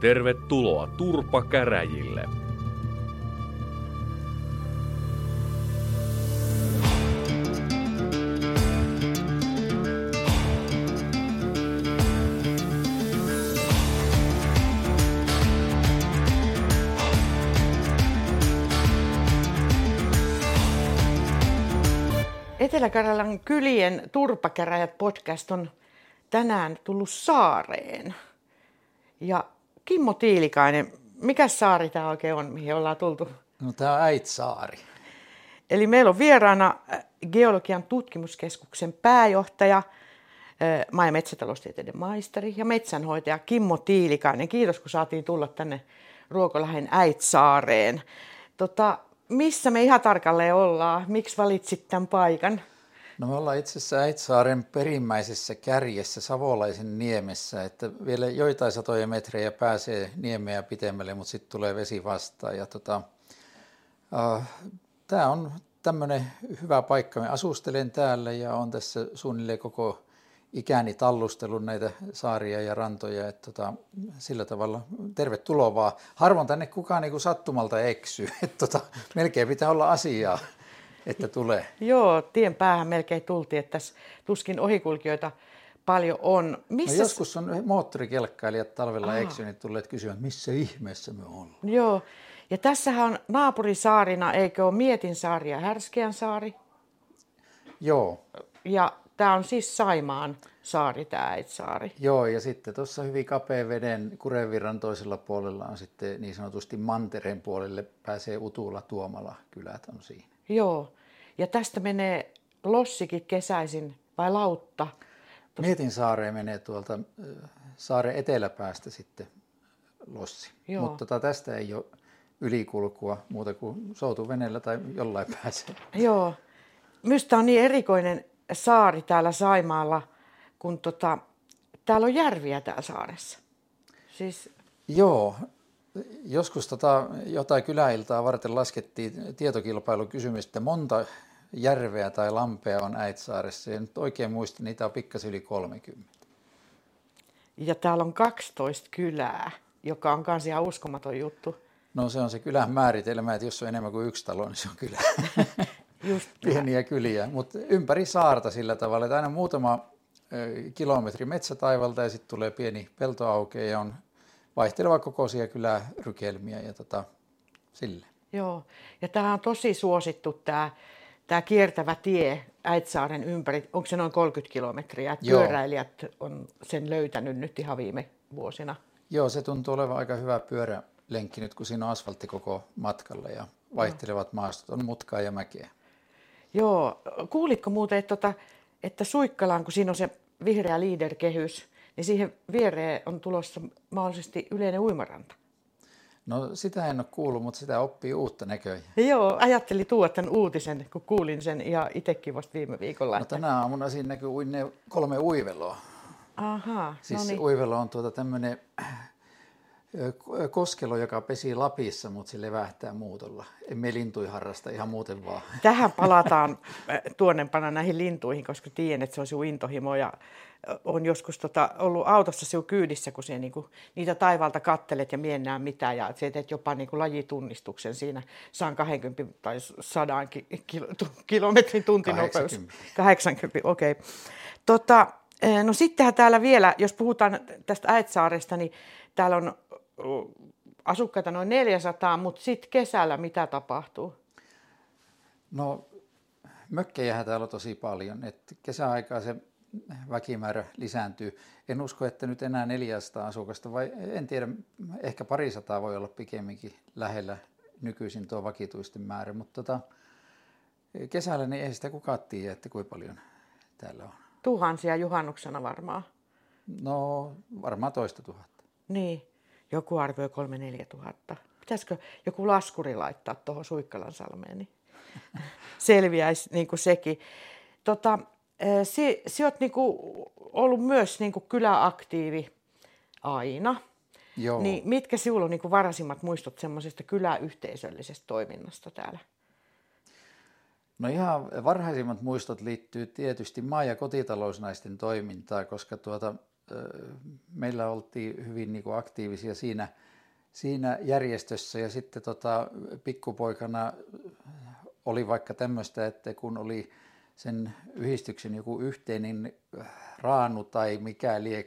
Tervetuloa Turpa-käräjille. Etelä-Karjalan kylien turpakäräjät podcast on tänään tullut saareen. Ja Kimmo Tiilikainen, mikä saari tämä oikein on, mihin ollaan tultu? No tämä on Äitsaari. Eli meillä on vieraana äh, Geologian tutkimuskeskuksen pääjohtaja, äh, maa- ja metsätaloustieteiden maisteri ja metsänhoitaja Kimmo Tiilikainen. Kiitos, kun saatiin tulla tänne Ruokolähen Äitsaareen. Tota, missä me ihan tarkalleen ollaan? Miksi valitsit tämän paikan? No me ollaan itse asiassa Äitsaaren perimmäisessä kärjessä Savolaisen niemessä, että vielä joitain satoja metrejä pääsee niemeä pitemmälle, mutta sitten tulee vesi vastaan. Ja tota, äh, Tämä on tämmöinen hyvä paikka. Me asustelen täällä ja on tässä suunnilleen koko ikäni tallustellut näitä saaria ja rantoja. Että tota, sillä tavalla tervetuloa vaan. Harvoin tänne kukaan niin sattumalta eksyy. Että tota, melkein pitää olla asiaa, että tulee. Joo, tien päähän melkein tultiin, että tässä tuskin ohikulkijoita paljon on. Missä... No joskus on moottorikelkkailijat talvella Aha. eksyneet tulleet kysyä, missä ihmeessä me ollaan. Joo, ja tässähän on naapurisaarina, eikö ole Mietin saari ja Härskeän saari? Joo. Ja tämä on siis Saimaan saari, tämä Äitsaari. Joo, ja sitten tuossa hyvin kapea veden Kurevirran toisella puolella on sitten niin sanotusti mantereen puolelle pääsee Utula, Tuomala, kylät on siinä. Joo, ja tästä menee Lossikin kesäisin vai Lautta? Mietin saareen menee tuolta saaren eteläpäästä sitten Lossi. Joo. Mutta tota, tästä ei ole ylikulkua muuta kuin soutuveneellä tai jollain pääsee. Joo. Minusta on niin erikoinen saari täällä Saimaalla, kun tota, täällä on järviä täällä saaressa. Siis... Joo, joskus tota, jotain kyläiltaa varten laskettiin tietokilpailukysymystä, monta järveä tai lampea on Äitsaaressa. Ja nyt oikein muistin, niitä on pikkasen yli 30. Ja täällä on 12 kylää, joka on myös ihan uskomaton juttu. No se on se kylän määritelmä, että jos on enemmän kuin yksi talo, niin se on kylä. Just Pieniä kyliä, mutta ympäri saarta sillä tavalla, että aina muutama kilometri metsätaivalta ja sitten tulee pieni peltoauke ja on vaihteleva kokoisia kylärykelmiä ja tota, sille. Joo, ja tämä on tosi suosittu tämä tämä kiertävä tie Äitsaaren ympäri, onko se noin 30 kilometriä? Joo. Pyöräilijät on sen löytänyt nyt ihan viime vuosina. Joo, se tuntuu olevan aika hyvä pyörälenkki nyt, kun siinä on asfaltti koko matkalla ja vaihtelevat maastot on mutkaa ja mäkeä. Joo, kuulitko muuten, että, tota, että Suikkalaan, kun siinä on se vihreä leader-kehys, niin siihen viereen on tulossa mahdollisesti yleinen uimaranta? No sitä en ole kuullut, mutta sitä oppii uutta näköjään. Joo, ajattelin tuoda tämän uutisen, kun kuulin sen ja itsekin vasta viime viikolla. No tänä aamuna siinä näkyy uinne kolme uiveloa. Aha, Siis no niin. uivelo on tuota tämmöinen koskelo, joka pesi Lapissa, mutta se levähtää muutolla. Emme lintui harrasta ihan muuten vaan. Tähän palataan tuonnempana näihin lintuihin, koska tiedän, että se on sinun intohimo ja on joskus tota, ollut autossa sinun kyydissä, kun sinä niinku, niitä taivalta kattelet ja miennää mitään ja sinä teet jopa niinku lajitunnistuksen siinä saan 20 tai 100 kilo, kilometrin tuntinopeus. 80. 80, okei. Okay. Tota, no sittenhän täällä vielä, jos puhutaan tästä Äetsaaresta, niin täällä on asukkaita noin 400, mutta sitten kesällä mitä tapahtuu? No mökkejähän täällä on tosi paljon. Et kesäaikaa se väkimäärä lisääntyy. En usko, että nyt enää 400 asukasta, vai en tiedä, ehkä parisataa voi olla pikemminkin lähellä nykyisin tuo vakituisten määrä, mutta tota, kesällä niin ei sitä kukaan tiedä, että kuinka paljon täällä on. Tuhansia juhannuksena varmaan. No varmaan toista tuhatta. Niin, joku arvioi kolme neljä tuhatta. Pitäisikö joku laskuri laittaa tuohon Suikkalan salmeen, niin selviäisi niin kuin sekin. Tota, si, si olet niinku ollut myös niinku kyläaktiivi aina. Joo. Niin mitkä sinulla on niinku varaisimmat muistot semmoisesta kyläyhteisöllisestä toiminnasta täällä? No ihan varhaisimmat muistot liittyy tietysti maa- ja kotitalousnaisten toimintaan, koska tuota, meillä oltiin hyvin niin kuin aktiivisia siinä, siinä järjestössä ja sitten tota, pikkupoikana oli vaikka tämmöistä, että kun oli sen yhdistyksen joku yhteinen raanu tai mikä lie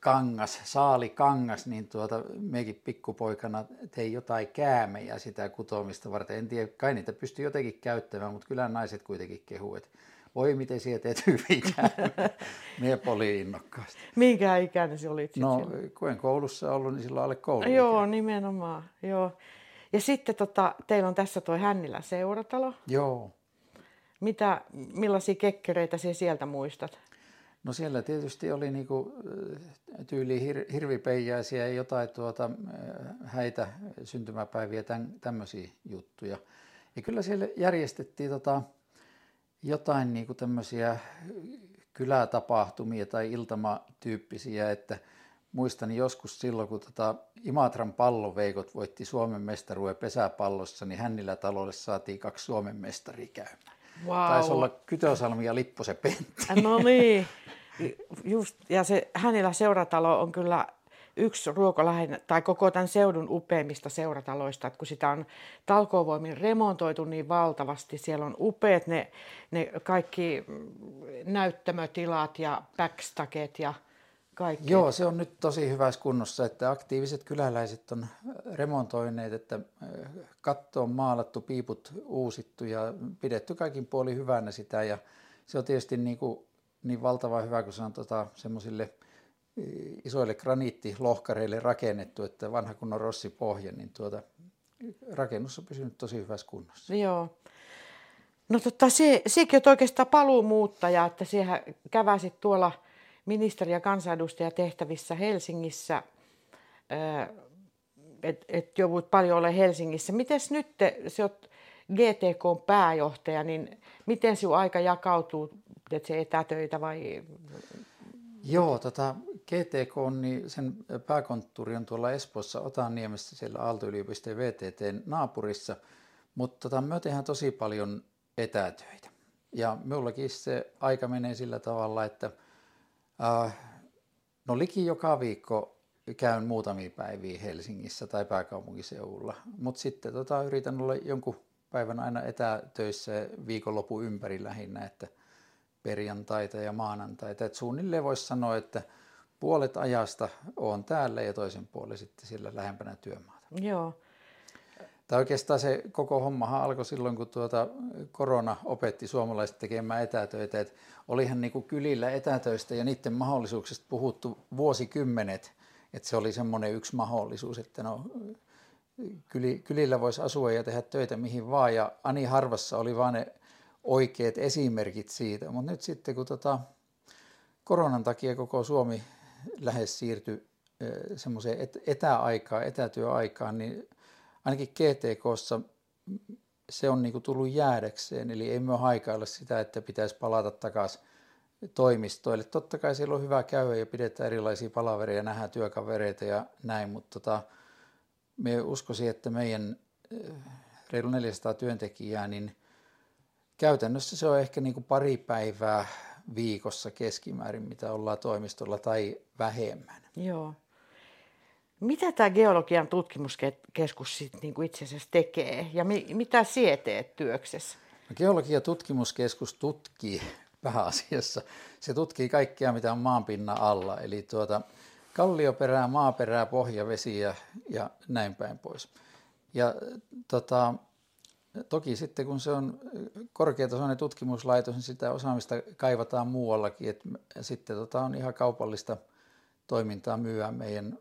kangas, saali kangas, niin tuota, mekin pikkupoikana tein jotain käämejä sitä kutomista varten. En tiedä, kai niitä pystyi jotenkin käyttämään, mutta kyllä naiset kuitenkin kehu, että voi miten siellä teet hyvin Mie oli innokkaasti. Minkä ikäinen se olit No, kun en koulussa ollut, niin silloin alle koulu. Joo, nimenomaan. Joo. Ja sitten tota, teillä on tässä tuo Hännilän seuratalo. Joo. Mitä, millaisia kekkereitä sinä sieltä muistat? No siellä tietysti oli niinku tyyli hir, hirvipeijaisia ja jotain tuota, häitä, syntymäpäiviä, tämmöisiä juttuja. Ja kyllä siellä järjestettiin tota, jotain niinku tämmöisiä kylätapahtumia tai iltamatyyppisiä, että muistan joskus silloin, kun tota Imatran palloveikot voitti Suomen mestaruuden pesäpallossa, niin Hännillä talolle saatiin kaksi Suomen mestaria käymään. Wow. Taisi olla Kytösalmi ja Lipposen Pentti. No niin, just, ja se Hänilä seuratalo on kyllä yksi ruokolähen, tai koko tämän seudun upeimmista seurataloista, että kun sitä on talkoovoimin remontoitu niin valtavasti, siellä on upeat ne, ne kaikki näyttämötilat ja backstaget ja kaikki. Joo, se on nyt tosi hyvässä kunnossa, että aktiiviset kyläläiset on remontoineet, että katto on maalattu, piiput uusittu ja pidetty kaikin puoli hyvänä sitä ja se on tietysti niin, kuin, niin valtava hyvä, kun se on tota, semmoisille isoille graniittilohkareille rakennettu, että vanha kunnon rossipohja, niin tuota, rakennus on pysynyt tosi hyvässä kunnossa. Joo. No totta, se, sekin on oikeastaan paluumuuttaja, että siellä käväsit tuolla – ministeri- ja kansanedustajatehtävissä Helsingissä, että et joudut paljon ole Helsingissä. Miten nyt te, se olet GTK pääjohtaja, niin miten sinun aika jakautuu, että se etätöitä vai? Joo, tota, GTK, niin sen pääkonttori on tuolla Espoossa Otaniemessä siellä Aalto-yliopiston VTT naapurissa, mutta tota, me tehdään tosi paljon etätöitä. Ja minullakin se aika menee sillä tavalla, että – no liki joka viikko käyn muutamia päiviä Helsingissä tai pääkaupunkiseudulla, mutta sitten tota, yritän olla jonkun päivän aina etätöissä viikonlopun ympäri lähinnä, että perjantaita ja maanantaita. Et suunnilleen voisi sanoa, että puolet ajasta on täällä ja toisen puolen sitten siellä lähempänä työmaata. Joo. Tai oikeastaan se koko hommahan alkoi silloin, kun tuota korona opetti suomalaiset tekemään etätöitä. Et olihan niin kuin kylillä etätöistä ja niiden mahdollisuuksista puhuttu vuosikymmenet. Että se oli semmoinen yksi mahdollisuus, että no, kylillä voisi asua ja tehdä töitä mihin vaan. Ja Ani harvassa oli vaan ne oikeat esimerkit siitä. Mutta nyt sitten kun tota, koronan takia koko Suomi lähes siirtyi semmoiseen etäaikaan, etätyöaikaan, niin ainakin GTKssa se on niinku tullut jäädäkseen, eli ei me haikailla sitä, että pitäisi palata takaisin toimistoille. Totta kai siellä on hyvä käydä ja pidetään erilaisia palavereja, nähdään työkavereita ja näin, mutta tota, me uskoisin, että meidän eh, reilu 400 työntekijää, niin käytännössä se on ehkä niin kuin pari päivää viikossa keskimäärin, mitä ollaan toimistolla tai vähemmän. Joo. Mitä tämä geologian tutkimuskeskus sit niinku itse asiassa tekee ja mi- mitä sinä teet työksessä? No, geologian tutkimuskeskus tutkii pääasiassa. Se tutkii kaikkea, mitä on maanpinnan alla, eli tuota, kallioperää, maaperää, pohjavesiä ja näin päin pois. Ja tota, toki sitten kun se on korkeatasoinen tutkimuslaitos, niin sitä osaamista kaivataan muuallakin. Et sitten tota, on ihan kaupallista – toimintaa myyä meidän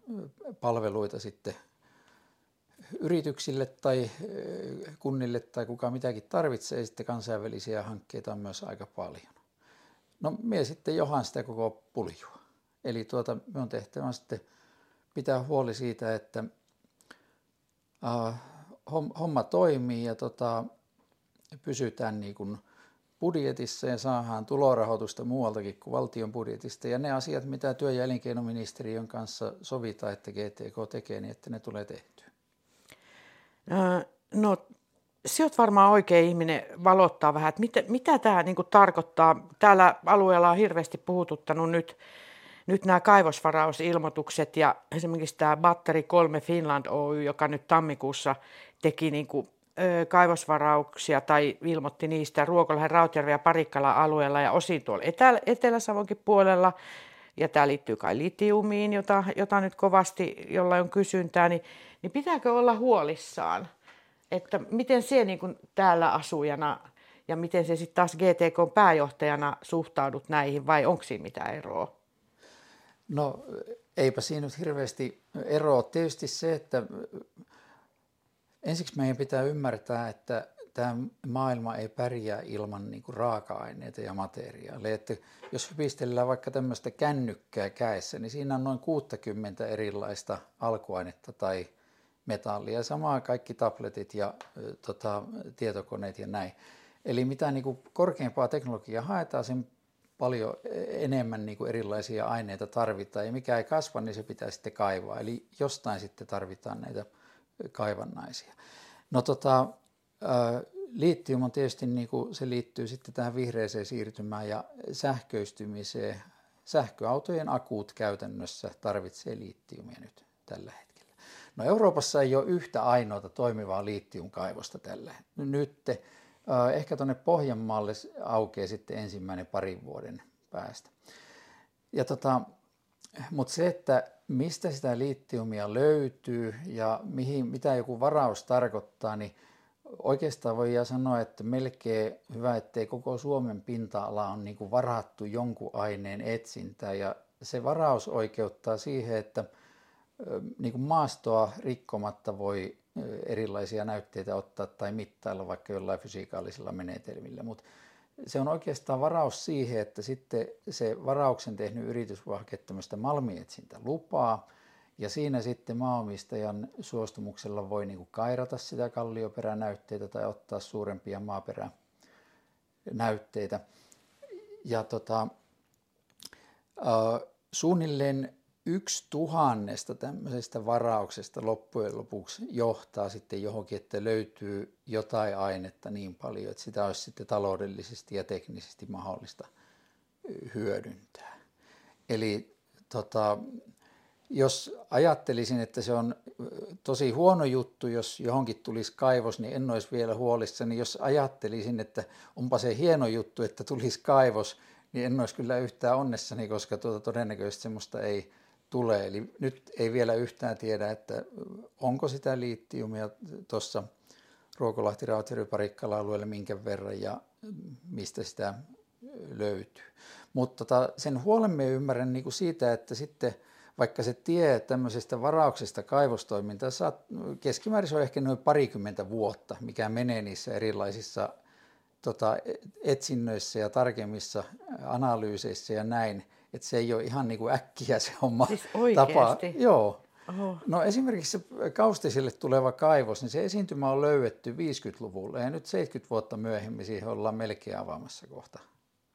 palveluita sitten yrityksille tai kunnille tai kuka mitäkin tarvitsee. Sitten kansainvälisiä hankkeita on myös aika paljon. No me sitten johan sitä koko puljua. Eli tuota, on tehtävä sitten pitää huoli siitä, että äh, homma toimii ja tota, pysytään niin kuin budjetissa ja saadaan tulorahoitusta muualtakin kuin valtion budjetista. Ja ne asiat, mitä työ- ja elinkeinoministeriön kanssa sovitaan, että GTK tekee, niin että ne tulee tehtyä. No, se on varmaan oikea ihminen valottaa vähän, että mitä, mitä tämä niin tarkoittaa. Täällä alueella on hirveästi puhututtanut nyt, nyt nämä kaivosvarausilmoitukset ja esimerkiksi tämä Batteri 3 Finland Oy, joka nyt tammikuussa teki niin kuin, kaivosvarauksia tai ilmoitti niistä Ruokolahden, Rautjärven ja Parikkala alueella ja osin tuolla Etelä- Etelä-Savonkin puolella. Ja tämä liittyy kai litiumiin, jota, jota nyt kovasti, jolla on kysyntää, niin, niin pitääkö olla huolissaan, että miten se niin kuin täällä asujana ja miten se sitten taas GTK pääjohtajana suhtaudut näihin vai onko siinä mitään eroa? No eipä siinä nyt hirveästi eroa. Tietysti se, että ensiksi meidän pitää ymmärtää, että tämä maailma ei pärjää ilman niin kuin raaka-aineita ja materiaaleja. Että jos hypistellään vaikka tämmöistä kännykkää käessä, niin siinä on noin 60 erilaista alkuainetta tai metallia. Samaa kaikki tabletit ja tota, tietokoneet ja näin. Eli mitä niin kuin korkeampaa teknologiaa haetaan, sen paljon enemmän niin kuin erilaisia aineita tarvitaan. Ja mikä ei kasva, niin se pitää sitten kaivaa. Eli jostain sitten tarvitaan näitä kaivannaisia. No tota, Litium on tietysti, niin kuin se liittyy sitten tähän vihreäseen siirtymään ja sähköistymiseen. Sähköautojen akut käytännössä tarvitsee litiumia nyt tällä hetkellä. No Euroopassa ei ole yhtä ainoata toimivaa litiumkaivosta tällä nyt. Ehkä tuonne Pohjanmaalle aukeaa sitten ensimmäinen parin vuoden päästä. Ja tota, mutta se, että mistä sitä litiumia löytyy ja mihin, mitä joku varaus tarkoittaa, niin oikeastaan voi sanoa, että melkein hyvä, ettei koko Suomen pinta-ala on niin kuin varattu jonkun aineen etsintään. Ja se varaus oikeuttaa siihen, että niin kuin maastoa rikkomatta voi erilaisia näytteitä ottaa tai mittailla vaikka jollain fysikaalisilla menetelmillä, mutta se on oikeastaan varaus siihen, että sitten se varauksen tehnyt yritys voi hakea tämmöistä malmietsintä lupaa, ja siinä sitten maanomistajan suostumuksella voi niin kuin kairata sitä kallioperänäytteitä tai ottaa suurempia maaperänäytteitä. Ja tota, äh, suunnilleen yksi tuhannesta tämmöisestä varauksesta loppujen lopuksi johtaa sitten johonkin, että löytyy jotain ainetta niin paljon, että sitä olisi sitten taloudellisesti ja teknisesti mahdollista hyödyntää. Eli tota, jos ajattelisin, että se on tosi huono juttu, jos johonkin tulisi kaivos, niin en olisi vielä huolissani. Jos ajattelisin, että onpa se hieno juttu, että tulisi kaivos, niin en olisi kyllä yhtään onnessani, koska tuota todennäköisesti semmoista ei tule. Eli nyt ei vielä yhtään tiedä, että onko sitä liittiumia tuossa Ruokolahti, Rautjärvi, Parikkala alueelle minkä verran ja mistä sitä löytyy. Mutta tota, sen huolen me ymmärrän niin kuin siitä, että sitten vaikka se tie tämmöisestä varauksesta kaivostoimintaa saat, keskimäärin se on ehkä noin parikymmentä vuotta, mikä menee niissä erilaisissa tota, etsinnöissä ja tarkemmissa analyyseissä ja näin, että se ei ole ihan niin kuin äkkiä se homma siis tapa. Joo. Oho. No esimerkiksi se Kaustisille tuleva kaivos, niin se esiintymä on löydetty 50-luvulla ja nyt 70 vuotta myöhemmin siihen ollaan melkein avaamassa kohta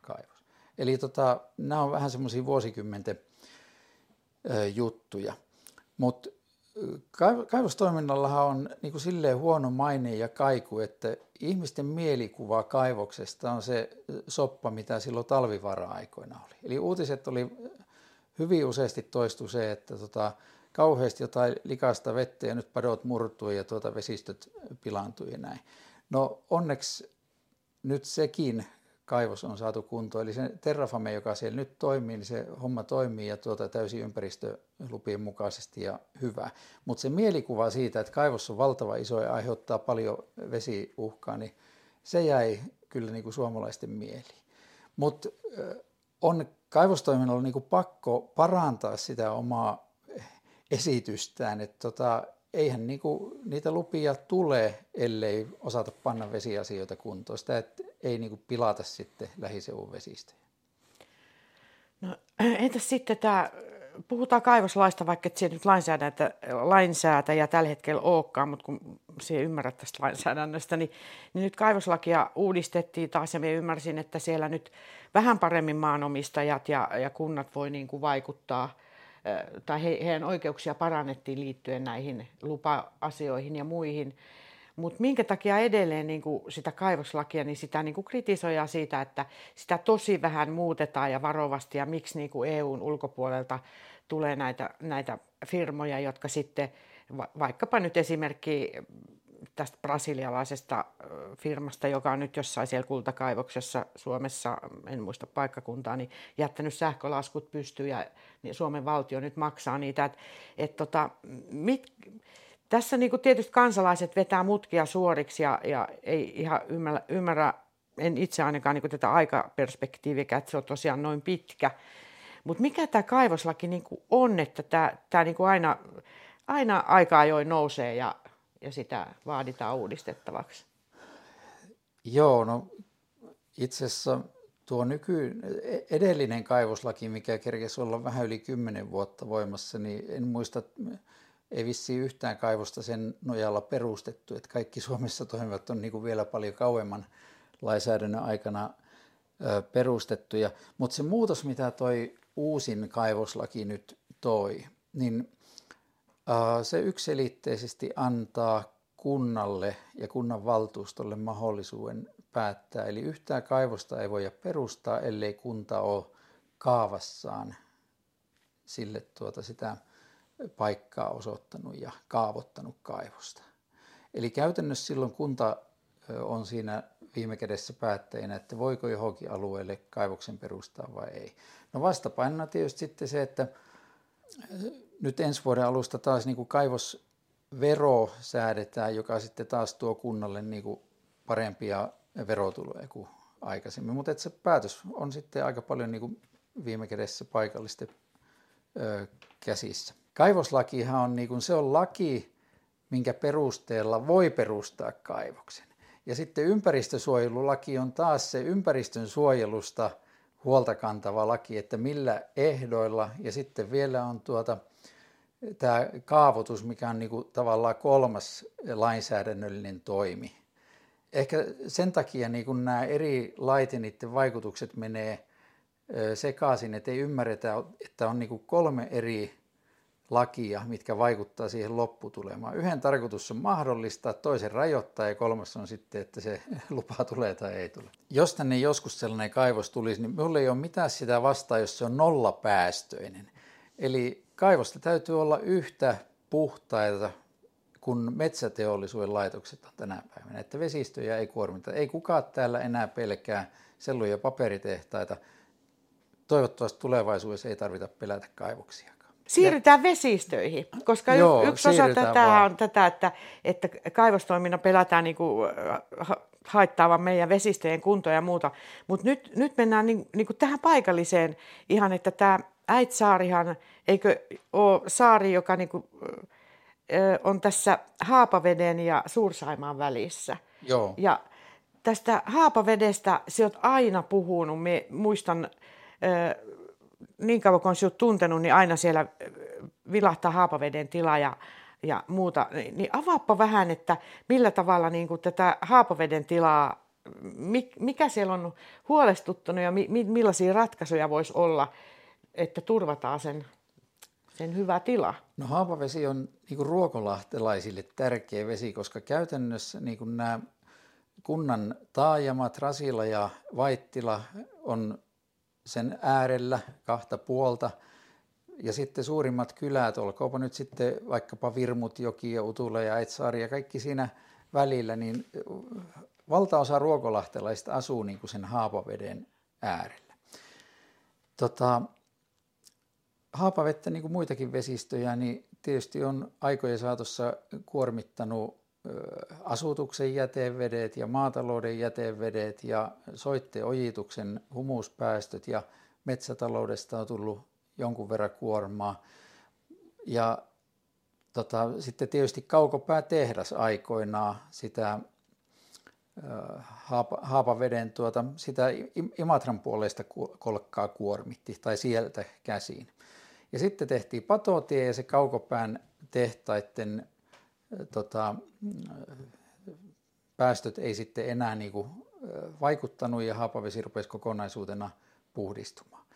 kaivos. Eli tota, nämä on vähän semmoisia vuosikymmenten ö, juttuja. Mutta kaivostoiminnallahan on niin kuin silleen huono maine ja kaiku, että ihmisten mielikuva kaivoksesta on se soppa, mitä silloin talvivara-aikoina oli. Eli uutiset oli hyvin useasti toistu se, että tota, kauheasti jotain likasta vettä ja nyt padot murtui ja tuota vesistöt pilaantui ja näin. No onneksi nyt sekin kaivos on saatu kuntoon. Eli se Terrafame, joka siellä nyt toimii, niin se homma toimii ja tuota täysin ympäristölupien mukaisesti ja hyvä. Mutta se mielikuva siitä, että kaivos on valtava iso ja aiheuttaa paljon vesiuhkaa, niin se jäi kyllä niin kuin suomalaisten mieliin. Mutta on kaivostoiminnalla niin kuin pakko parantaa sitä omaa esitystään, että tota, eihän niinku niitä lupia tule, ellei osata panna vesiasioita kuntoon. Sitä et, ei niinku pilata sitten lähiseudun vesistöjä. No, entäs sitten tämä, puhutaan kaivoslaista, vaikka et nyt lainsäätäjä tällä hetkellä olekaan, mutta kun se ymmärrät tästä lainsäädännöstä, niin, niin nyt kaivoslakia uudistettiin taas ja minä ymmärsin, että siellä nyt vähän paremmin maanomistajat ja, ja kunnat voi niin kuin vaikuttaa – tai he, heidän oikeuksia parannettiin liittyen näihin lupa-asioihin ja muihin. Mutta minkä takia edelleen niin kuin sitä kaivoslakia, niin sitä niin kuin kritisoidaan siitä, että sitä tosi vähän muutetaan ja varovasti ja miksi niin kuin EUn ulkopuolelta tulee näitä, näitä firmoja, jotka sitten, vaikkapa nyt esimerkki tästä brasilialaisesta firmasta, joka on nyt jossain siellä kultakaivoksessa Suomessa, en muista paikkakuntaa, niin jättänyt sähkölaskut pystyyn ja niin Suomen valtio nyt maksaa niitä. Et, et tota, mit, tässä niin kuin tietysti kansalaiset vetää mutkia suoriksi ja, ja ei ihan ymmärrä, ymmärrä en itse ainakaan niin kuin tätä aikaperspektiiviä, että se on tosiaan noin pitkä. Mutta mikä tämä kaivoslaki niin kuin on, että tämä, tämä niin kuin aina, aina aika ajoin nousee ja, ja sitä vaaditaan uudistettavaksi? Joo, no itse asiassa tuo nyky, edellinen kaivoslaki, mikä kerkesi olla vähän yli kymmenen vuotta voimassa, niin en muista, ei vissi yhtään kaivosta sen nojalla perustettu, että kaikki Suomessa toimivat on niin kuin vielä paljon kauemman lainsäädännön aikana perustettuja. Mutta se muutos, mitä toi uusin kaivoslaki nyt toi, niin se yksilitteisesti antaa kunnalle ja kunnan valtuustolle mahdollisuuden päättää. Eli yhtään kaivosta ei voida perustaa, ellei kunta ole kaavassaan sille tuota sitä paikkaa osoittanut ja kaavottanut kaivosta. Eli käytännössä silloin kunta on siinä viime kädessä päättäjänä, että voiko johonkin alueelle kaivoksen perustaa vai ei. No vastapainona tietysti sitten se, että nyt ensi vuoden alusta taas niin kuin kaivosvero säädetään, joka sitten taas tuo kunnalle niin kuin parempia verotuloja kuin aikaisemmin. Mutta se päätös on sitten aika paljon niin kuin viime kädessä paikallisten ö, käsissä. Kaivoslakihan on, niin kuin, se on laki, minkä perusteella voi perustaa kaivoksen. Ja sitten ympäristösuojelulaki on taas se ympäristön suojelusta huolta kantava laki, että millä ehdoilla. Ja sitten vielä on tuota, tämä kaavoitus, mikä on niin kuin tavallaan kolmas lainsäädännöllinen toimi. Ehkä sen takia niin kuin nämä eri lait ja niiden vaikutukset menee sekaisin, että ei ymmärretä, että on niin kuin kolme eri lakia, mitkä vaikuttaa siihen lopputulemaan. Yhden tarkoitus on mahdollistaa, toisen rajoittaa ja kolmas on sitten, että se lupa tulee tai ei tule. Jos tänne joskus sellainen kaivos tulisi, niin minulla ei ole mitään sitä vastaan, jos se on nollapäästöinen. Eli kaivosta täytyy olla yhtä puhtaita kuin metsäteollisuuden laitokset on tänä päivänä, että vesistöjä ei kuormita. Ei kukaan täällä enää pelkää sellu- ja paperitehtaita. Toivottavasti tulevaisuudessa ei tarvita pelätä kaivoksia. Siirrytään vesistöihin, koska Joo, yksi osa tätä vaan. on tätä, että, että kaivostoiminnan pelätään niin kuin haittaavan meidän vesistöjen kuntoa ja muuta. Mutta nyt, nyt mennään niin, niin kuin tähän paikalliseen ihan, että tämä Äitsaarihan, eikö ole saari, joka niin kuin, on tässä Haapaveden ja Suursaimaan välissä. Joo. Ja tästä Haapavedestä sä oot aina puhunut, me muistan niin kauan kun on tuntenut, niin aina siellä vilahtaa haapaveden tila ja, ja muuta. Niin avaappa vähän, että millä tavalla niin kuin tätä haapaveden tilaa, mikä siellä on huolestuttanut ja mi, millaisia ratkaisuja voisi olla, että turvataan sen, sen hyvä tila? No haapavesi on niin kuin ruokolahtelaisille tärkeä vesi, koska käytännössä niin kuin nämä kunnan taajamat, Rasila ja Vaittila on sen äärellä kahta puolta. Ja sitten suurimmat kylät, olkoonpa nyt sitten vaikkapa Virmutjoki ja Utula ja Etsaari ja kaikki siinä välillä, niin valtaosa ruokolahtelaista asuu niin kuin sen Haapaveden äärellä. Tota, Haapavettä, niin kuin muitakin vesistöjä, niin tietysti on aikojen saatossa kuormittanut asutuksen jätevedet ja maatalouden jätevedet ja soitteojituksen humuspäästöt ja metsätaloudesta on tullut jonkun verran kuormaa. Ja tota, sitten tietysti kaukopäätehdas aikoinaan sitä haapa, haapaveden tuota, sitä Imatran puolesta kolkkaa kuormitti tai sieltä käsiin. Ja sitten tehtiin patotie ja se kaukopään tehtaiden tota, päästöt ei sitten enää niin kuin vaikuttanut ja haapavesi rupesi kokonaisuutena puhdistumaan.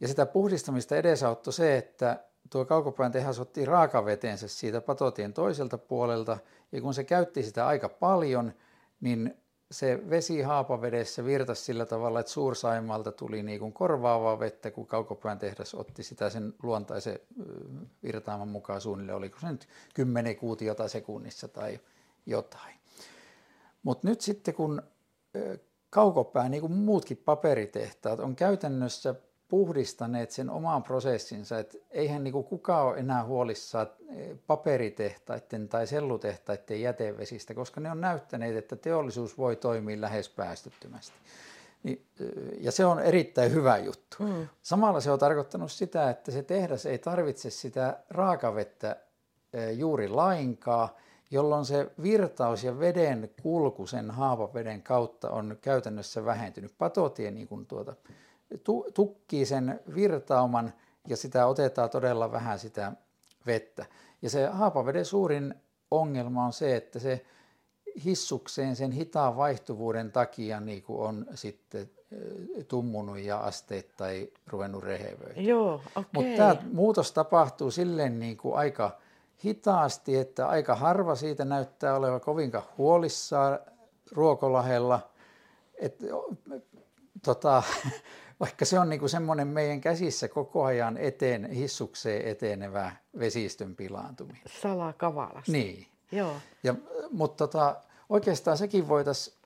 Ja sitä puhdistamista edesauttoi se, että tuo kaukopään tehas otti raakavetensä siitä patotien toiselta puolelta, ja kun se käytti sitä aika paljon, niin se vesi haapavedessä virtasi sillä tavalla, että Suursaimalta tuli niin kuin korvaavaa vettä, kun kaukopään tehdas otti sitä sen luontaisen virtaaman mukaan suunnilleen, oliko se nyt 10 kuutiota sekunnissa tai jotain. Mutta nyt sitten kun kaukopää, niin kuin muutkin paperitehtaat, on käytännössä puhdistaneet sen oman prosessinsa, että eihän niin kukaan ole enää huolissaan eh, paperitehtaiden tai sellutehtaiden jätevesistä, koska ne on näyttäneet, että teollisuus voi toimia lähes päästöttömästi. Eh, ja se on erittäin hyvä juttu. Mm. Samalla se on tarkoittanut sitä, että se tehdas ei tarvitse sitä raakavettä eh, juuri lainkaan, jolloin se virtaus ja veden kulku sen haapaveden kautta on käytännössä vähentynyt. Patotie niin kuin tuota, tukkii sen virtauman ja sitä otetaan todella vähän sitä vettä. Ja se haapaveden suurin ongelma on se, että se hissukseen sen hitaan vaihtuvuuden takia niin kuin on sitten tummunut ja asteittain ruvennut rehevöitä. Joo, okay. Mutta tämä muutos tapahtuu silleen niin kuin aika hitaasti, että aika harva siitä näyttää olevan kovinkaan huolissaan Ruokolahella. Et, tota, vaikka se on niinku semmoinen meidän käsissä koko ajan eteen, hissukseen etenevä vesistön pilaantuminen. Salakavalasti. Niin. Joo. Ja, mutta tota, oikeastaan sekin voitaisiin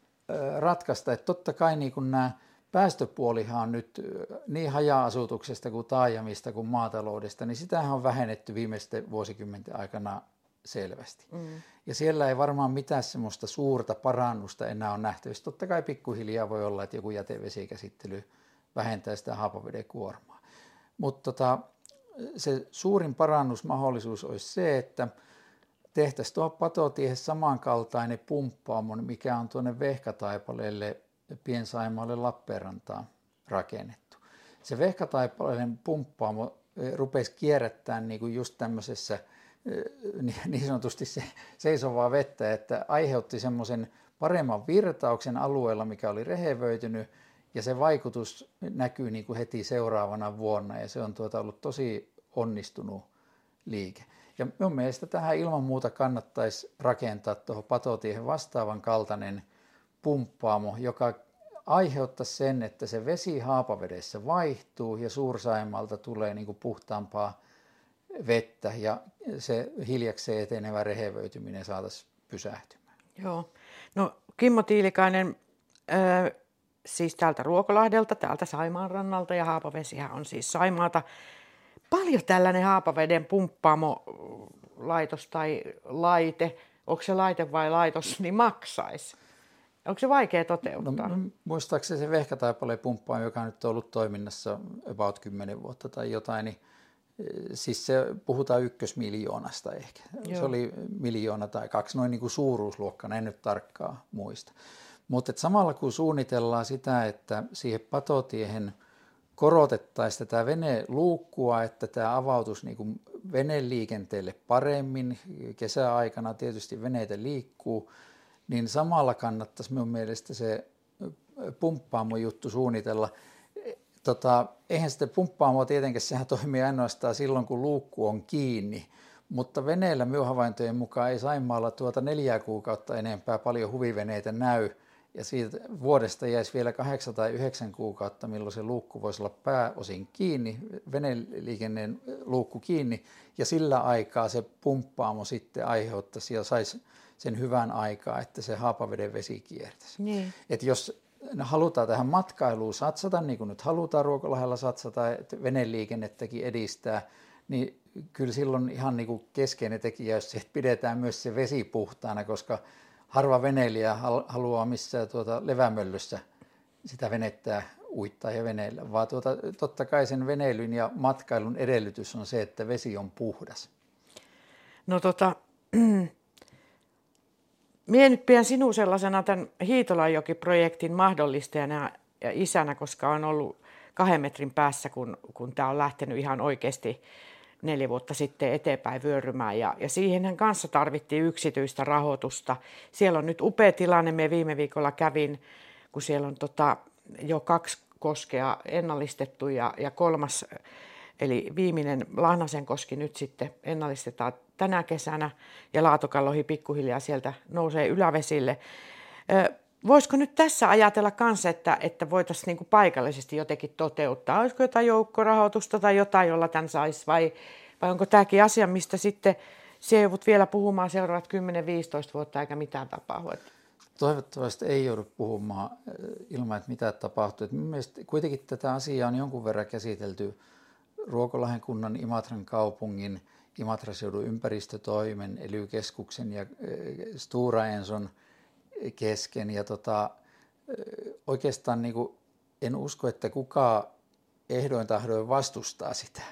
ratkaista, että totta kai niin kuin nämä päästöpuolihan on nyt niin haja-asutuksesta kuin taajamista kuin maataloudesta, niin sitähän on vähennetty viimeisten vuosikymmenten aikana selvästi. Mm. Ja siellä ei varmaan mitään semmoista suurta parannusta enää on nähtävissä. Totta kai pikkuhiljaa voi olla, että joku jätevesikäsittely vähentää sitä haapaveden kuormaa. Mutta tota, se suurin parannusmahdollisuus olisi se, että tehtäisiin tuo patotiehen samankaltainen pumppaamon, mikä on tuonne Vehkataipaleelle Piensaimaalle Lappeenrantaan rakennettu. Se Vehkataipaleen pumppaamo rupesi kierrättämään niin kuin just tämmöisessä niin sanotusti se seisovaa vettä, että aiheutti semmoisen paremman virtauksen alueella, mikä oli rehevöitynyt, ja se vaikutus näkyy niin kuin heti seuraavana vuonna, ja se on tuota ollut tosi onnistunut liike. Ja minun mielestä tähän ilman muuta kannattaisi rakentaa tuohon patotiehen vastaavan kaltainen pumppaamo, joka aiheuttaa sen, että se vesi haapavedessä vaihtuu ja Suursaimalta tulee niin kuin puhtaampaa vettä ja se hiljakseen etenevä rehevöityminen saataisiin pysähtymään. Joo. No Kimmo Tiilikainen, siis täältä Ruokolahdelta, täältä Saimaan rannalta ja Haapavesihän on siis Saimaata. Paljon tällainen Haapaveden pumppaamo laitos tai laite, onko se laite vai laitos, niin maksaisi? Onko se vaikea toteuttaa? No, muistaakseni se vehkätaipaleen pumppa, joka nyt on ollut toiminnassa about 10 vuotta tai jotain, niin eh, siis se puhutaan ykkösmiljoonasta ehkä. Joo. Se oli miljoona tai kaksi, noin niin kuin suuruusluokkana, en nyt tarkkaa muista. Mutta samalla kun suunnitellaan sitä, että siihen patotiehen korotettaisiin tätä veneluukkua, että tämä avautus niin veneliikenteelle paremmin, kesäaikana tietysti veneitä liikkuu, niin samalla kannattaisi minun mielestä se pumppaamo juttu suunnitella. Tota, eihän sitten pumppaamo tietenkään, sehän toimii ainoastaan silloin, kun luukku on kiinni, mutta veneellä minun havaintojen mukaan ei Saimaalla tuota neljää kuukautta enempää paljon huviveneitä näy, ja siitä vuodesta jäisi vielä kahdeksan tai yhdeksän kuukautta, milloin se luukku voisi olla pääosin kiinni, veneliikenneen luukku kiinni, ja sillä aikaa se pumppaamo sitten aiheuttaisi ja saisi sen hyvän aikaa, että se haapaveden vesi kiertäisi. Niin. Et jos halutaan tähän matkailuun satsata, niin kuin nyt halutaan Ruokolahella satsata, että veneliikennettäkin edistää, niin kyllä silloin ihan niin kuin keskeinen tekijä, jos se, pidetään myös se vesi puhtaana, koska harva veneilijä haluaa missään tuota levämöllyssä sitä venettää uittaa ja veneillä, vaan tuota, totta kai sen veneilyn ja matkailun edellytys on se, että vesi on puhdas. No tota, Mie nyt pidän sinun sellaisena tämän Hiitolanjoki-projektin mahdollistajana ja isänä, koska on ollut kahden metrin päässä, kun, kun tämä on lähtenyt ihan oikeasti neljä vuotta sitten eteenpäin vyörymään. Ja, ja siihen kanssa tarvittiin yksityistä rahoitusta. Siellä on nyt upea tilanne. Me viime viikolla kävin, kun siellä on tota, jo kaksi koskea ennallistettu ja, ja kolmas Eli viimeinen Lahnasen koski nyt sitten ennallistetaan tänä kesänä ja Laatokallohi pikkuhiljaa sieltä nousee ylävesille. Voisiko nyt tässä ajatella kanssa, että, että voitaisiin niin paikallisesti jotenkin toteuttaa? Olisiko jotain joukkorahoitusta tai jotain, jolla tämän saisi vai, vai onko tämäkin asia, mistä sitten se joudut vielä puhumaan seuraavat 10-15 vuotta eikä mitään tapahdu? Toivottavasti ei joudu puhumaan ilman, että mitä tapahtuu. Mielestäni kuitenkin tätä asiaa on jonkun verran käsitelty Ruokolahden kunnan, Imatran kaupungin, Imatraseudun ympäristötoimen, ely ja Stura Enson kesken. Ja tota, oikeastaan niin kuin en usko, että kukaan ehdoin tahdoin vastustaa sitä.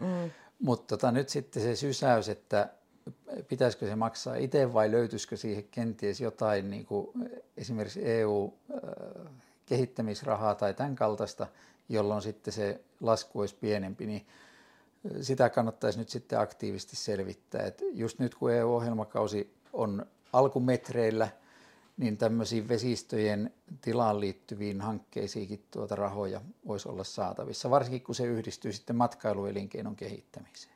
Mm. Mutta tota, nyt sitten se sysäys, että pitäisikö se maksaa itse vai löytyisikö siihen kenties jotain niin kuin esimerkiksi EU-kehittämisrahaa tai tämän kaltaista, jolloin sitten se lasku olisi pienempi, niin sitä kannattaisi nyt sitten aktiivisesti selvittää. Et just nyt kun EU-ohjelmakausi on alkumetreillä, niin tämmöisiin vesistöjen tilaan liittyviin hankkeisiinkin tuota rahoja voisi olla saatavissa, varsinkin kun se yhdistyy sitten matkailuelinkeinon kehittämiseen.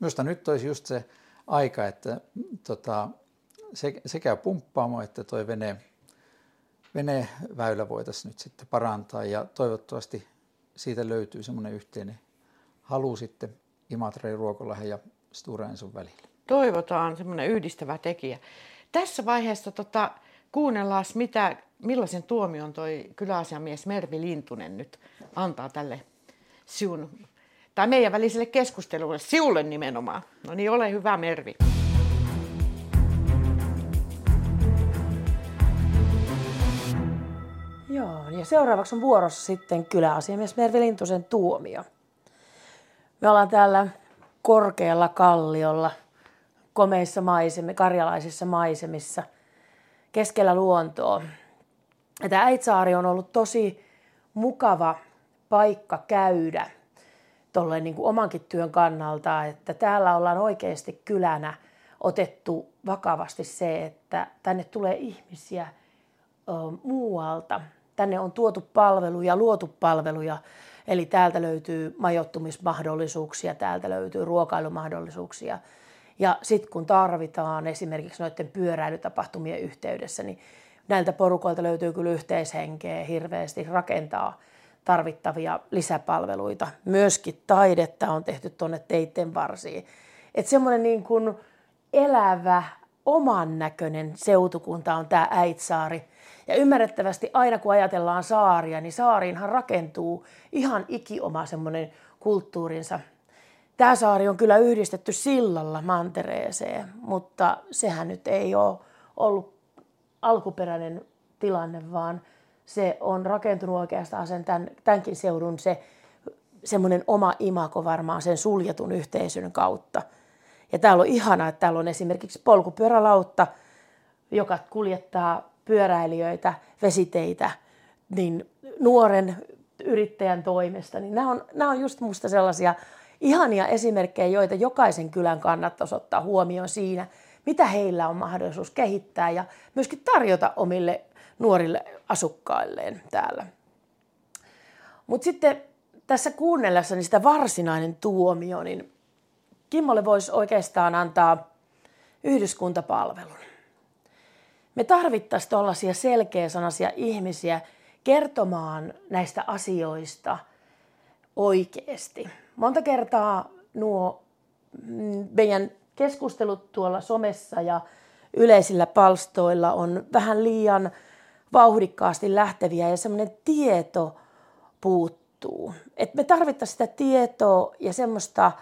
Minusta nyt olisi just se aika, että tota, se, sekä pumppaamo että tuo vene, veneväylä voitaisiin nyt sitten parantaa ja toivottavasti siitä löytyy semmoinen yhteinen halu sitten Imatra, Ruokolahden ja Stura Enson välillä. Toivotaan semmoinen yhdistävä tekijä. Tässä vaiheessa tota, kuunnellaan, mitä, millaisen tuomion toi kyläasiamies Mervi Lintunen nyt antaa tälle siun, tai meidän väliselle keskustelulle, siulle nimenomaan. No niin, ole hyvä Mervi. Joo, ja seuraavaksi on vuorossa sitten kyläasiamies Mervi Lintusen tuomio. Me ollaan täällä korkealla kalliolla, komeissa maisemissa, karjalaisissa maisemissa, keskellä luontoa. Tämä Äitsaari on ollut tosi mukava paikka käydä tolleen niin kuin omankin työn kannalta, että täällä ollaan oikeasti kylänä otettu vakavasti se, että tänne tulee ihmisiä ö, muualta. Tänne on tuotu palveluja, luotu palveluja Eli täältä löytyy majoittumismahdollisuuksia, täältä löytyy ruokailumahdollisuuksia. Ja sitten kun tarvitaan esimerkiksi noiden pyöräilytapahtumien yhteydessä, niin näiltä porukoilta löytyy kyllä yhteishenkeä hirveästi rakentaa tarvittavia lisäpalveluita. Myöskin taidetta on tehty tuonne teitten varsiin. Että semmoinen niin kuin elävä, oman näköinen seutukunta on tämä Äitsaari – ja ymmärrettävästi aina kun ajatellaan saaria, niin saariinhan rakentuu ihan ikioma semmoinen kulttuurinsa. Tämä saari on kyllä yhdistetty sillalla mantereeseen, mutta sehän nyt ei ole ollut alkuperäinen tilanne, vaan se on rakentunut oikeastaan sen tämän, tämänkin seudun se semmoinen oma imako varmaan sen suljetun yhteisön kautta. Ja täällä on ihanaa, että täällä on esimerkiksi polkupyörälautta, joka kuljettaa pyöräilijöitä, vesiteitä, niin nuoren yrittäjän toimesta, niin nämä on, nämä on just musta sellaisia ihania esimerkkejä, joita jokaisen kylän kannattaisi ottaa huomioon siinä, mitä heillä on mahdollisuus kehittää ja myöskin tarjota omille nuorille asukkailleen täällä. Mutta sitten tässä kuunnellessa sitä varsinainen tuomio, niin Kimmolle voisi oikeastaan antaa yhdyskuntapalvelun. Me tarvittaisiin tuollaisia selkeäsanaisia ihmisiä kertomaan näistä asioista oikeasti. Monta kertaa nuo mm, meidän keskustelut tuolla somessa ja yleisillä palstoilla on vähän liian vauhdikkaasti lähteviä ja semmoinen tieto puuttuu. Et me tarvittaisiin sitä tietoa ja semmoista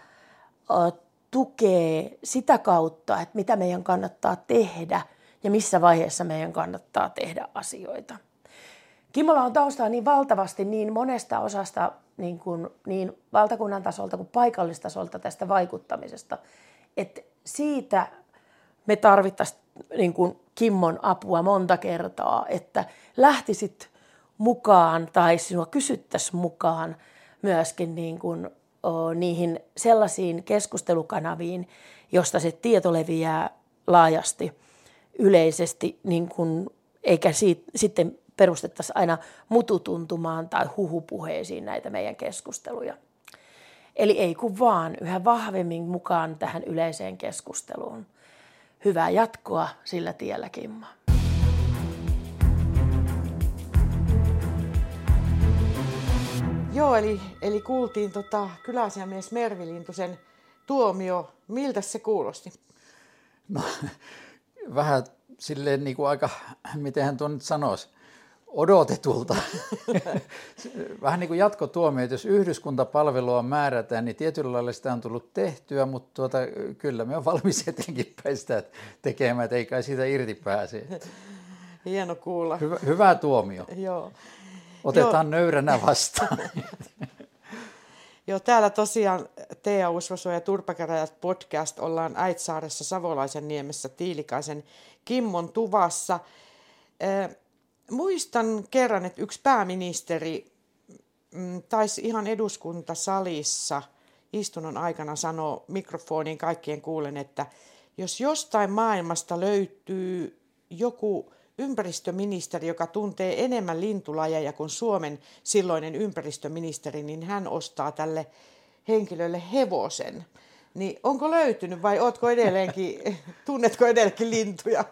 uh, tukea sitä kautta, että mitä meidän kannattaa tehdä – ja missä vaiheessa meidän kannattaa tehdä asioita. Kimmola on taustaa niin valtavasti niin monesta osasta niin, kuin, niin valtakunnan tasolta kuin paikallistasolta tästä vaikuttamisesta, että siitä me tarvittaisiin niin kuin Kimmon apua monta kertaa, että lähtisit mukaan tai sinua kysyttäisiin mukaan myöskin niin kuin, o, niihin sellaisiin keskustelukanaviin, josta se tieto leviää laajasti – yleisesti, niin kuin, eikä siitä, sitten perustettaisi aina mututuntumaan tai huhupuheisiin näitä meidän keskusteluja. Eli ei kun vaan yhä vahvemmin mukaan tähän yleiseen keskusteluun. Hyvää jatkoa sillä tiellä, Kimmo. Joo, eli, eli kuultiin tota, kyläasiamies Mervi Lintusen tuomio. Miltä se kuulosti? No, vähän silleen niin kuin aika, miten hän tuon nyt sanoisi, odotetulta. Vähän niin kuin jatkotuomio, että jos yhdyskuntapalvelua määrätään, niin tietyllä lailla sitä on tullut tehtyä, mutta tuota, kyllä me on valmis eteenkin sitä tekemään, että ei kai siitä irti pääse. Hieno kuulla. Hyvä, hyvä tuomio. Joo. Otetaan Joo. nöyränä vastaan. Joo, täällä tosiaan Tea Usvaso ja Turpakäräjät podcast ollaan Äitsaaressa Savolaisen niemessä Tiilikaisen Kimmon tuvassa. Muistan kerran, että yksi pääministeri mm, taisi ihan eduskuntasalissa istunnon aikana sanoa mikrofoniin kaikkien kuulen, että jos jostain maailmasta löytyy joku ympäristöministeri, joka tuntee enemmän lintulajeja kuin Suomen silloinen ympäristöministeri, niin hän ostaa tälle henkilölle hevosen. Niin onko löytynyt vai ootko edelleenkin, tunnetko edelleenkin lintuja?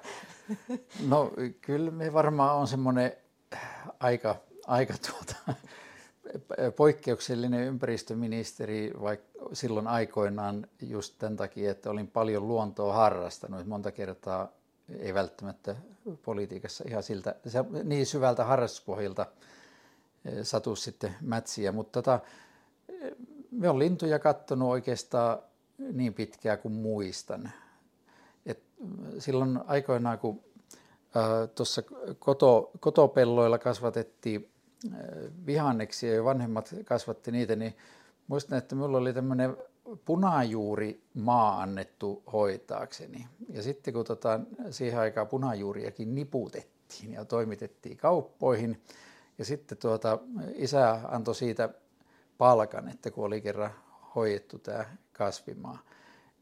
No kyllä me varmaan on semmoinen aika, aika tuota, poikkeuksellinen ympäristöministeri, vaikka silloin aikoinaan just tämän takia, että olin paljon luontoa harrastanut. Monta kertaa ei välttämättä politiikassa ihan siltä, niin syvältä harrastuspohjalta eh, satu sitten mätsiä, mutta tota, me on lintuja kattonut oikeastaan niin pitkään kuin muistan. Silloin aikoinaan, kun tuossa koto, kotopelloilla kasvatettiin vihanneksia ja vanhemmat kasvatti niitä, niin muistan, että minulla oli tämmöinen punajuuri maa annettu hoitaakseni. Ja sitten kun tota, siihen aikaan punajuuriakin niputettiin ja toimitettiin kauppoihin, ja sitten tuota, isä antoi siitä palkan, että kun oli kerran hoidettu tämä kasvimaa,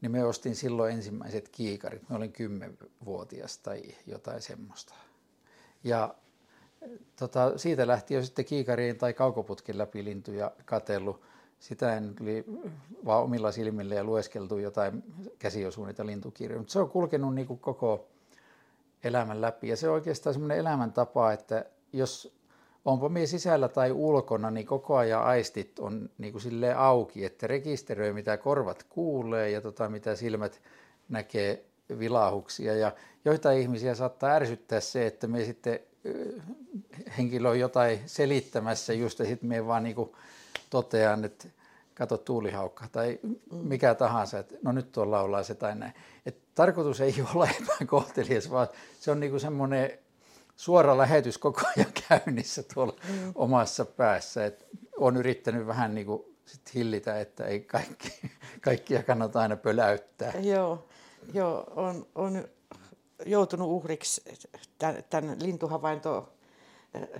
niin me ostin silloin ensimmäiset kiikarit. Me olin kymmenvuotias tai jotain semmoista. Ja tota, siitä lähti jo sitten kiikarien tai kaukoputkin läpi lintuja katellut sitä en oli vaan omilla silmillä ja lueskeltu jotain käsiosuunnita lintukirjoja, mutta se on kulkenut niin kuin koko elämän läpi. Ja se on oikeastaan semmoinen elämäntapa, että jos onpa mie sisällä tai ulkona, niin koko ajan aistit on niin kuin silleen auki, että rekisteröi mitä korvat kuulee ja tota, mitä silmät näkee vilahuksia. Ja joitain ihmisiä saattaa ärsyttää se, että me sitten henkilö on jotain selittämässä just ja sitten me vaan niin kuin totean, että kato tuulihaukka tai mikä tahansa, että no nyt tuolla laulaa se tai näin. Et tarkoitus ei ole epäkohtelias, vaan se on niinku semmoinen suora lähetys koko ajan käynnissä tuolla mm. omassa päässä. Et olen yrittänyt vähän niinku sit hillitä, että ei kaikki, kaikkia kannata aina pöläyttää. Joo, joo on, on joutunut uhriksi tämän, tämän lintuhavainto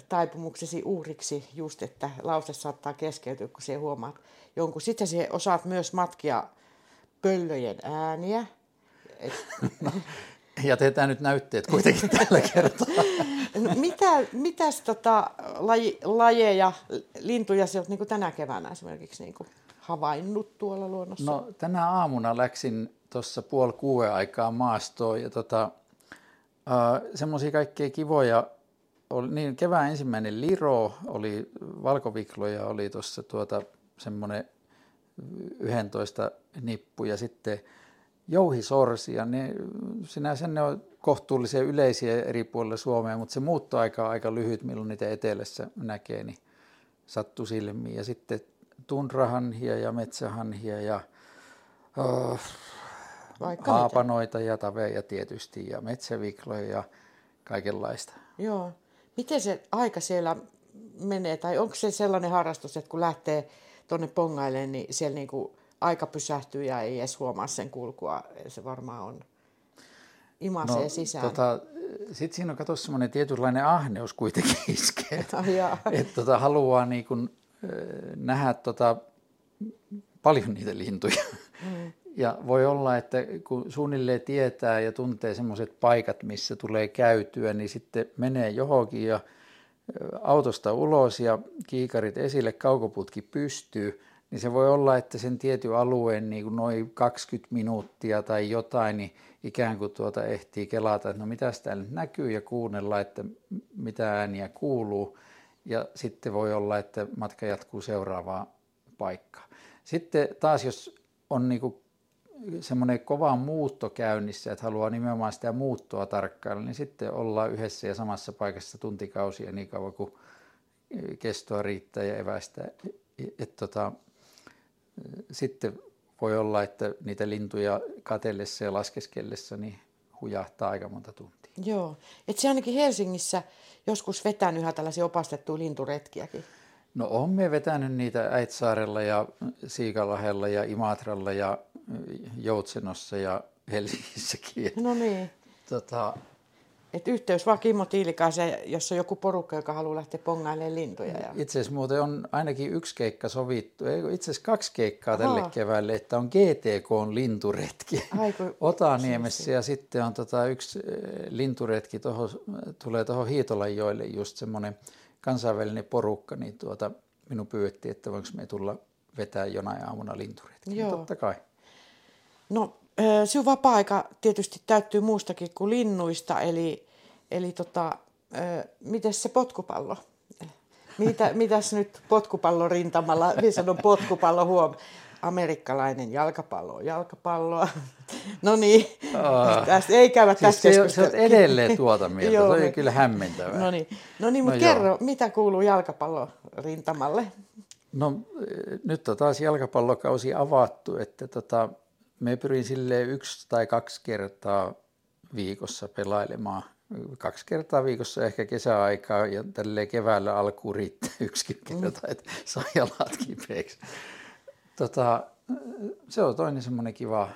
taipumuksesi uhriksi just, että lause saattaa keskeytyä, kun se huomaat jonkun. Sitten se osaat myös matkia pöllöjen ääniä. Et... No, jätetään nyt näytteet kuitenkin tällä kertaa. Mitä, mitäs tota, laji, lajeja, lintuja se olet niin tänä keväänä esimerkiksi niin havainnut tuolla luonnossa? No tänä aamuna läksin tuossa puoli kuuden aikaa maastoon ja tota, semmoisia kaikkeja kivoja oli, niin kevään ensimmäinen liro oli, valkovikloja oli tuossa tuota semmoinen 11 nippu ja sitten jouhisorsia, niin sinänsä ne on kohtuullisen yleisiä eri puolilla Suomea, mutta se muuttoaika on aika lyhyt, milloin niitä etelässä näkee, niin sattu silmiin. Ja sitten tundrahanhia ja metsähanhia ja oh, haapanoita ja taveja tietysti ja metsävikloja ja kaikenlaista. Joo. Miten se aika siellä menee, tai onko se sellainen harrastus, että kun lähtee tuonne pongailemaan, niin siellä niin kuin aika pysähtyy ja ei edes huomaa sen kulkua. Se varmaan on imasee no, sisään. Tota, Sitten siinä on kato semmoinen tietynlainen ahneus kuitenkin iskee. että tota, haluaa niin kuin, nähdä tota, paljon niitä lintuja. Mm. Ja voi olla, että kun suunnilleen tietää ja tuntee semmoiset paikat, missä tulee käytyä, niin sitten menee johonkin ja autosta ulos ja kiikarit esille, kaukoputki pystyy, niin se voi olla, että sen tietyn alueen niin kuin noin 20 minuuttia tai jotain, niin ikään kuin tuota ehtii kelata, että no mitä täällä nyt näkyy ja kuunnella, että mitä ääniä kuuluu. Ja sitten voi olla, että matka jatkuu seuraavaan paikkaan. Sitten taas jos on niin kuin semmoinen kova muutto käynnissä, että haluaa nimenomaan sitä muuttoa tarkkailla, niin sitten ollaan yhdessä ja samassa paikassa tuntikausia niin kauan kuin kestoa riittää ja evästä. Et tota, sitten voi olla, että niitä lintuja katellessa ja laskeskellessa niin hujahtaa aika monta tuntia. Joo, että se ainakin Helsingissä joskus vetänyt ihan tällaisia opastettuja linturetkiäkin. No on me vetänyt niitä Äitsaarella ja Siikalahella ja Imatralla ja Joutsenossa ja Helsingissäkin. No niin. Tota, et yhteys vaan Kimmo Tiilikaiseen, jos on joku porukka, joka haluaa lähteä pongailemaan lintuja. Ja... Itse asiassa muuten on ainakin yksi keikka sovittu, ei itse asiassa kaksi keikkaa Aha. tälle keväälle, että on GTK on linturetki Aiku, Otaniemessä ja sitten on tota yksi linturetki, toho, tulee tuohon Hiitolanjoelle just semmoinen kansainvälinen porukka, niin tuota, minun pyydettiin, että voinko me tulla vetää jonain aamuna linturetki. Joo. Totta kai. No sinun vapaa-aika tietysti täyttyy muustakin kuin linnuista, eli, eli tota, miten se potkupallo? Mitä, mitäs nyt potkupallon rintamalla, minä sanon potkupallo huom, amerikkalainen jalkapallo jalkapalloa. No niin, tästä ei käydä siis se on edelleen tuota mieltä, Joo, se on kyllä hämmentävää. No niin, no niin mutta no kerro, joo. mitä kuuluu jalkapallon rintamalle? No nyt on taas jalkapallokausi avattu, että tota, me pyrin sille yksi tai kaksi kertaa viikossa pelailemaan. Kaksi kertaa viikossa ehkä kesäaikaa ja tälle keväällä alkuun riittää yksikin kerta, mm. että saa jalat kipeäksi. Tota, se on toinen semmoinen kiva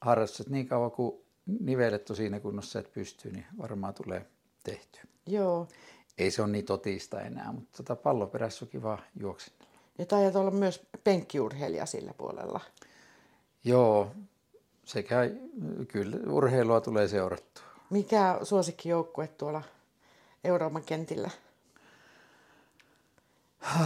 harrastus, että niin kauan kuin nivelet on siinä kunnossa, että pystyy, niin varmaan tulee tehtyä. Joo. Ei se ole niin totista enää, mutta tota palloperässä on kiva juoksennella. Ja taidat olla myös penkkiurheilija sillä puolella. Joo, sekä kyllä urheilua tulee seurattua. Mikä suosikkijoukkue tuolla Euroopan kentillä?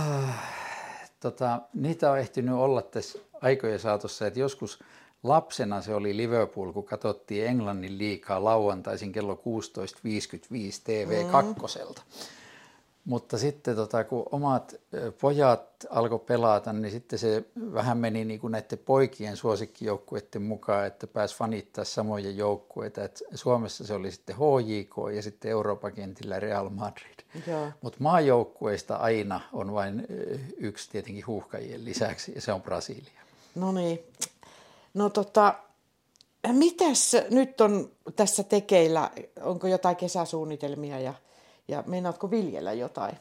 tota, niitä on ehtinyt olla tässä aikojen saatossa, että joskus lapsena se oli Liverpool, kun katsottiin Englannin liikaa lauantaisin kello 16.55 TV2. Mm. Mutta sitten tota, kun omat pojat alkoi pelata, niin sitten se vähän meni niin kuin näiden poikien suosikkijoukkueiden mukaan, että pääsi fanittaa samoja joukkueita. Et Suomessa se oli sitten HJK ja sitten Euroopan kentillä Real Madrid. Mutta maajoukkueista aina on vain yksi tietenkin huuhkajien lisäksi ja se on Brasilia. No niin. No tota, mitäs nyt on tässä tekeillä? Onko jotain kesäsuunnitelmia ja ja meinaatko viljellä jotain?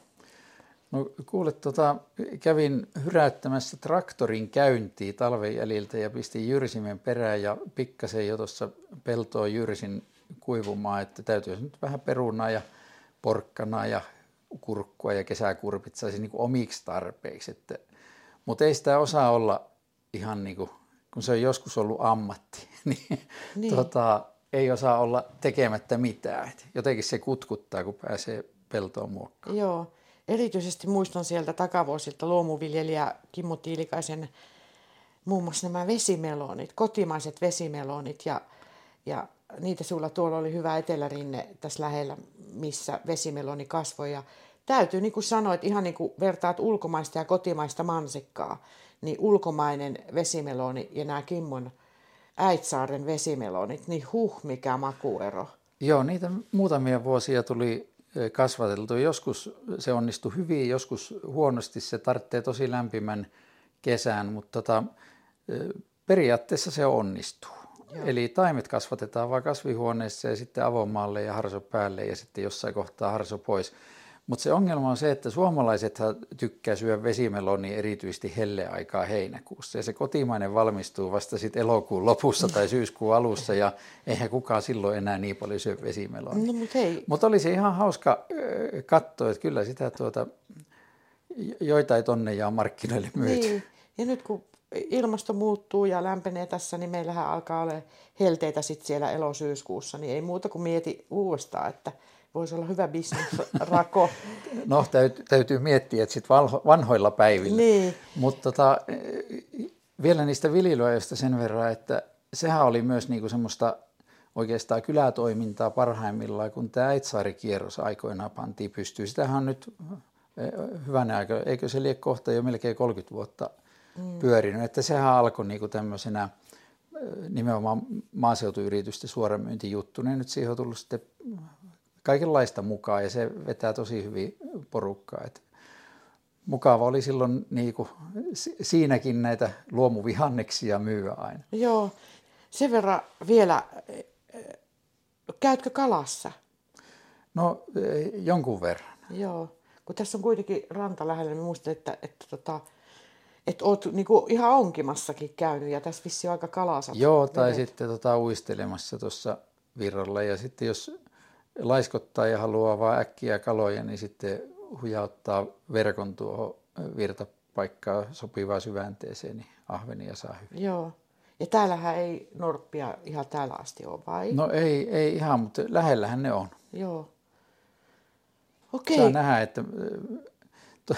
No kuule, tota, kävin hyräyttämässä traktorin käyntiin talven jäljiltä ja pistin jyrsimen perään ja pikkasen jo tuossa peltoa jyrsin kuivumaan, että täytyy nyt vähän perunaa ja porkkanaa ja kurkkua ja kesäkurpit saisi niin omiksi tarpeiksi. Että, mutta ei sitä osaa olla ihan niin kuin, kun se on joskus ollut ammatti, niin, niin. Tota, ei osaa olla tekemättä mitään. Et jotenkin se kutkuttaa, kun pääsee peltoon muokkaamaan. Joo, erityisesti muistan sieltä takavuosilta luomuviljelijä Kimmo Tiilikaisen muun muassa nämä vesimelonit, kotimaiset vesimelonit ja, ja niitä sulla tuolla oli hyvä etelärinne tässä lähellä, missä vesimeloni kasvoi ja täytyy niin kuin sanoa, että ihan niin kuin vertaat ulkomaista ja kotimaista mansikkaa, niin ulkomainen vesimeloni ja nämä Kimmon Äitsaaren vesimelonit, niin huh, mikä makuero. Joo, niitä muutamia vuosia tuli kasvateltu. Joskus se onnistui hyvin, joskus huonosti. Se tarvitsee tosi lämpimän kesän, mutta tota, periaatteessa se onnistuu. Joo. Eli taimet kasvatetaan vain kasvihuoneessa ja sitten avomaalle ja harso päälle ja sitten jossain kohtaa harso pois. Mutta se ongelma on se, että suomalaiset tykkää syödä vesimelonia erityisesti helleaikaa heinäkuussa. Ja se kotimainen valmistuu vasta sitten elokuun lopussa tai syyskuun alussa ja eihän kukaan silloin enää niin paljon syö vesimelonia. No, mutta. Mut oli se ihan hauska katsoa, että kyllä sitä tuota, joitain tonneja on markkinoille myyty. Niin. Ja nyt kun ilmasto muuttuu ja lämpenee tässä, niin meillähän alkaa olla helteitä sitten siellä elosyyskuussa, niin ei muuta kuin mieti uudestaan, että Voisi olla hyvä bisnesrako. no täytyy, täytyy miettiä, että sitten vanhoilla päivillä. Niin. Mutta tota, vielä niistä viljelyajasta sen verran, että sehän oli myös niinku semmoista oikeastaan kylätoimintaa parhaimmillaan, kun tämä Äitsaari-kierros aikoinaan pantiin pystyyn. Sitähän on nyt hyvänä aika, eikö se liian kohta jo melkein 30 vuotta mm. pyörinyt, että sehän alkoi niinku tämmöisenä nimenomaan maaseutuyritysten suoramyyntijuttu, niin nyt siihen on tullut sitten kaikenlaista mukaan ja se vetää tosi hyvin porukkaa. Et mukava oli silloin niin kuin, siinäkin näitä luomuvihanneksia myyä aina. Joo, sen verran vielä, käytkö kalassa? No jonkun verran. Joo, kun tässä on kuitenkin ranta lähellä, niin muistan, että, että, tota, että oot niin kuin ihan onkimassakin käynyt ja tässä vissi aika kalasat. Joo, tai vedet. sitten tota, uistelemassa tuossa virralla ja sitten jos laiskottaa ja haluaa vaan äkkiä kaloja, niin sitten hujauttaa verkon tuohon virtapaikkaan sopivaa syvänteeseen, niin ahvenia saa hyvin. Joo. Ja täällähän ei norppia ihan täällä asti ole, vai? No ei, ei ihan, mutta lähellähän ne on. Joo. Okei. Saa nähdä, että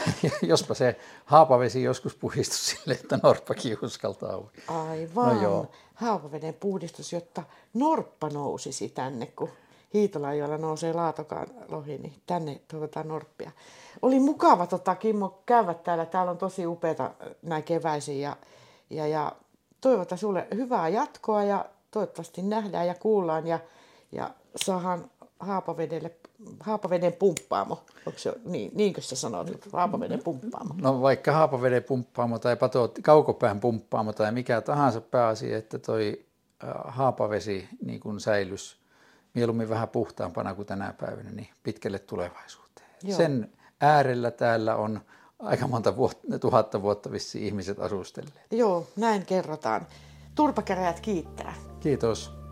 jospa se haapavesi joskus puhdistus sille, että norppakin uskaltaa ui. Aivan. No joo. Haapaveden puhdistus, jotta norppa nousisi tänne, kun Hiitola, jolla nousee laatokaan lohi, niin tänne toivotaan norppia. Oli mukava tota, Kimmo käydä täällä. Täällä on tosi upeata näin keväisin ja, ja, ja toivotan sinulle hyvää jatkoa ja toivottavasti nähdään ja kuullaan ja, ja saadaan Haapavedelle, Haapaveden pumppaamo. Onko se, niin, niinkö sä sanot, Haapaveden pumppaamo? No vaikka Haapaveden pumppaamo tai pato, kaukopään pumppaamo tai mikä tahansa pääasia, että toi haapavesi niin kuin säilys mieluummin vähän puhtaampana kuin tänä päivänä, niin pitkälle tulevaisuuteen. Joo. Sen äärellä täällä on aika monta vuotta, tuhatta vuotta vissi ihmiset asustelleet. Joo, näin kerrotaan. Turpakäräjät kiittää. Kiitos.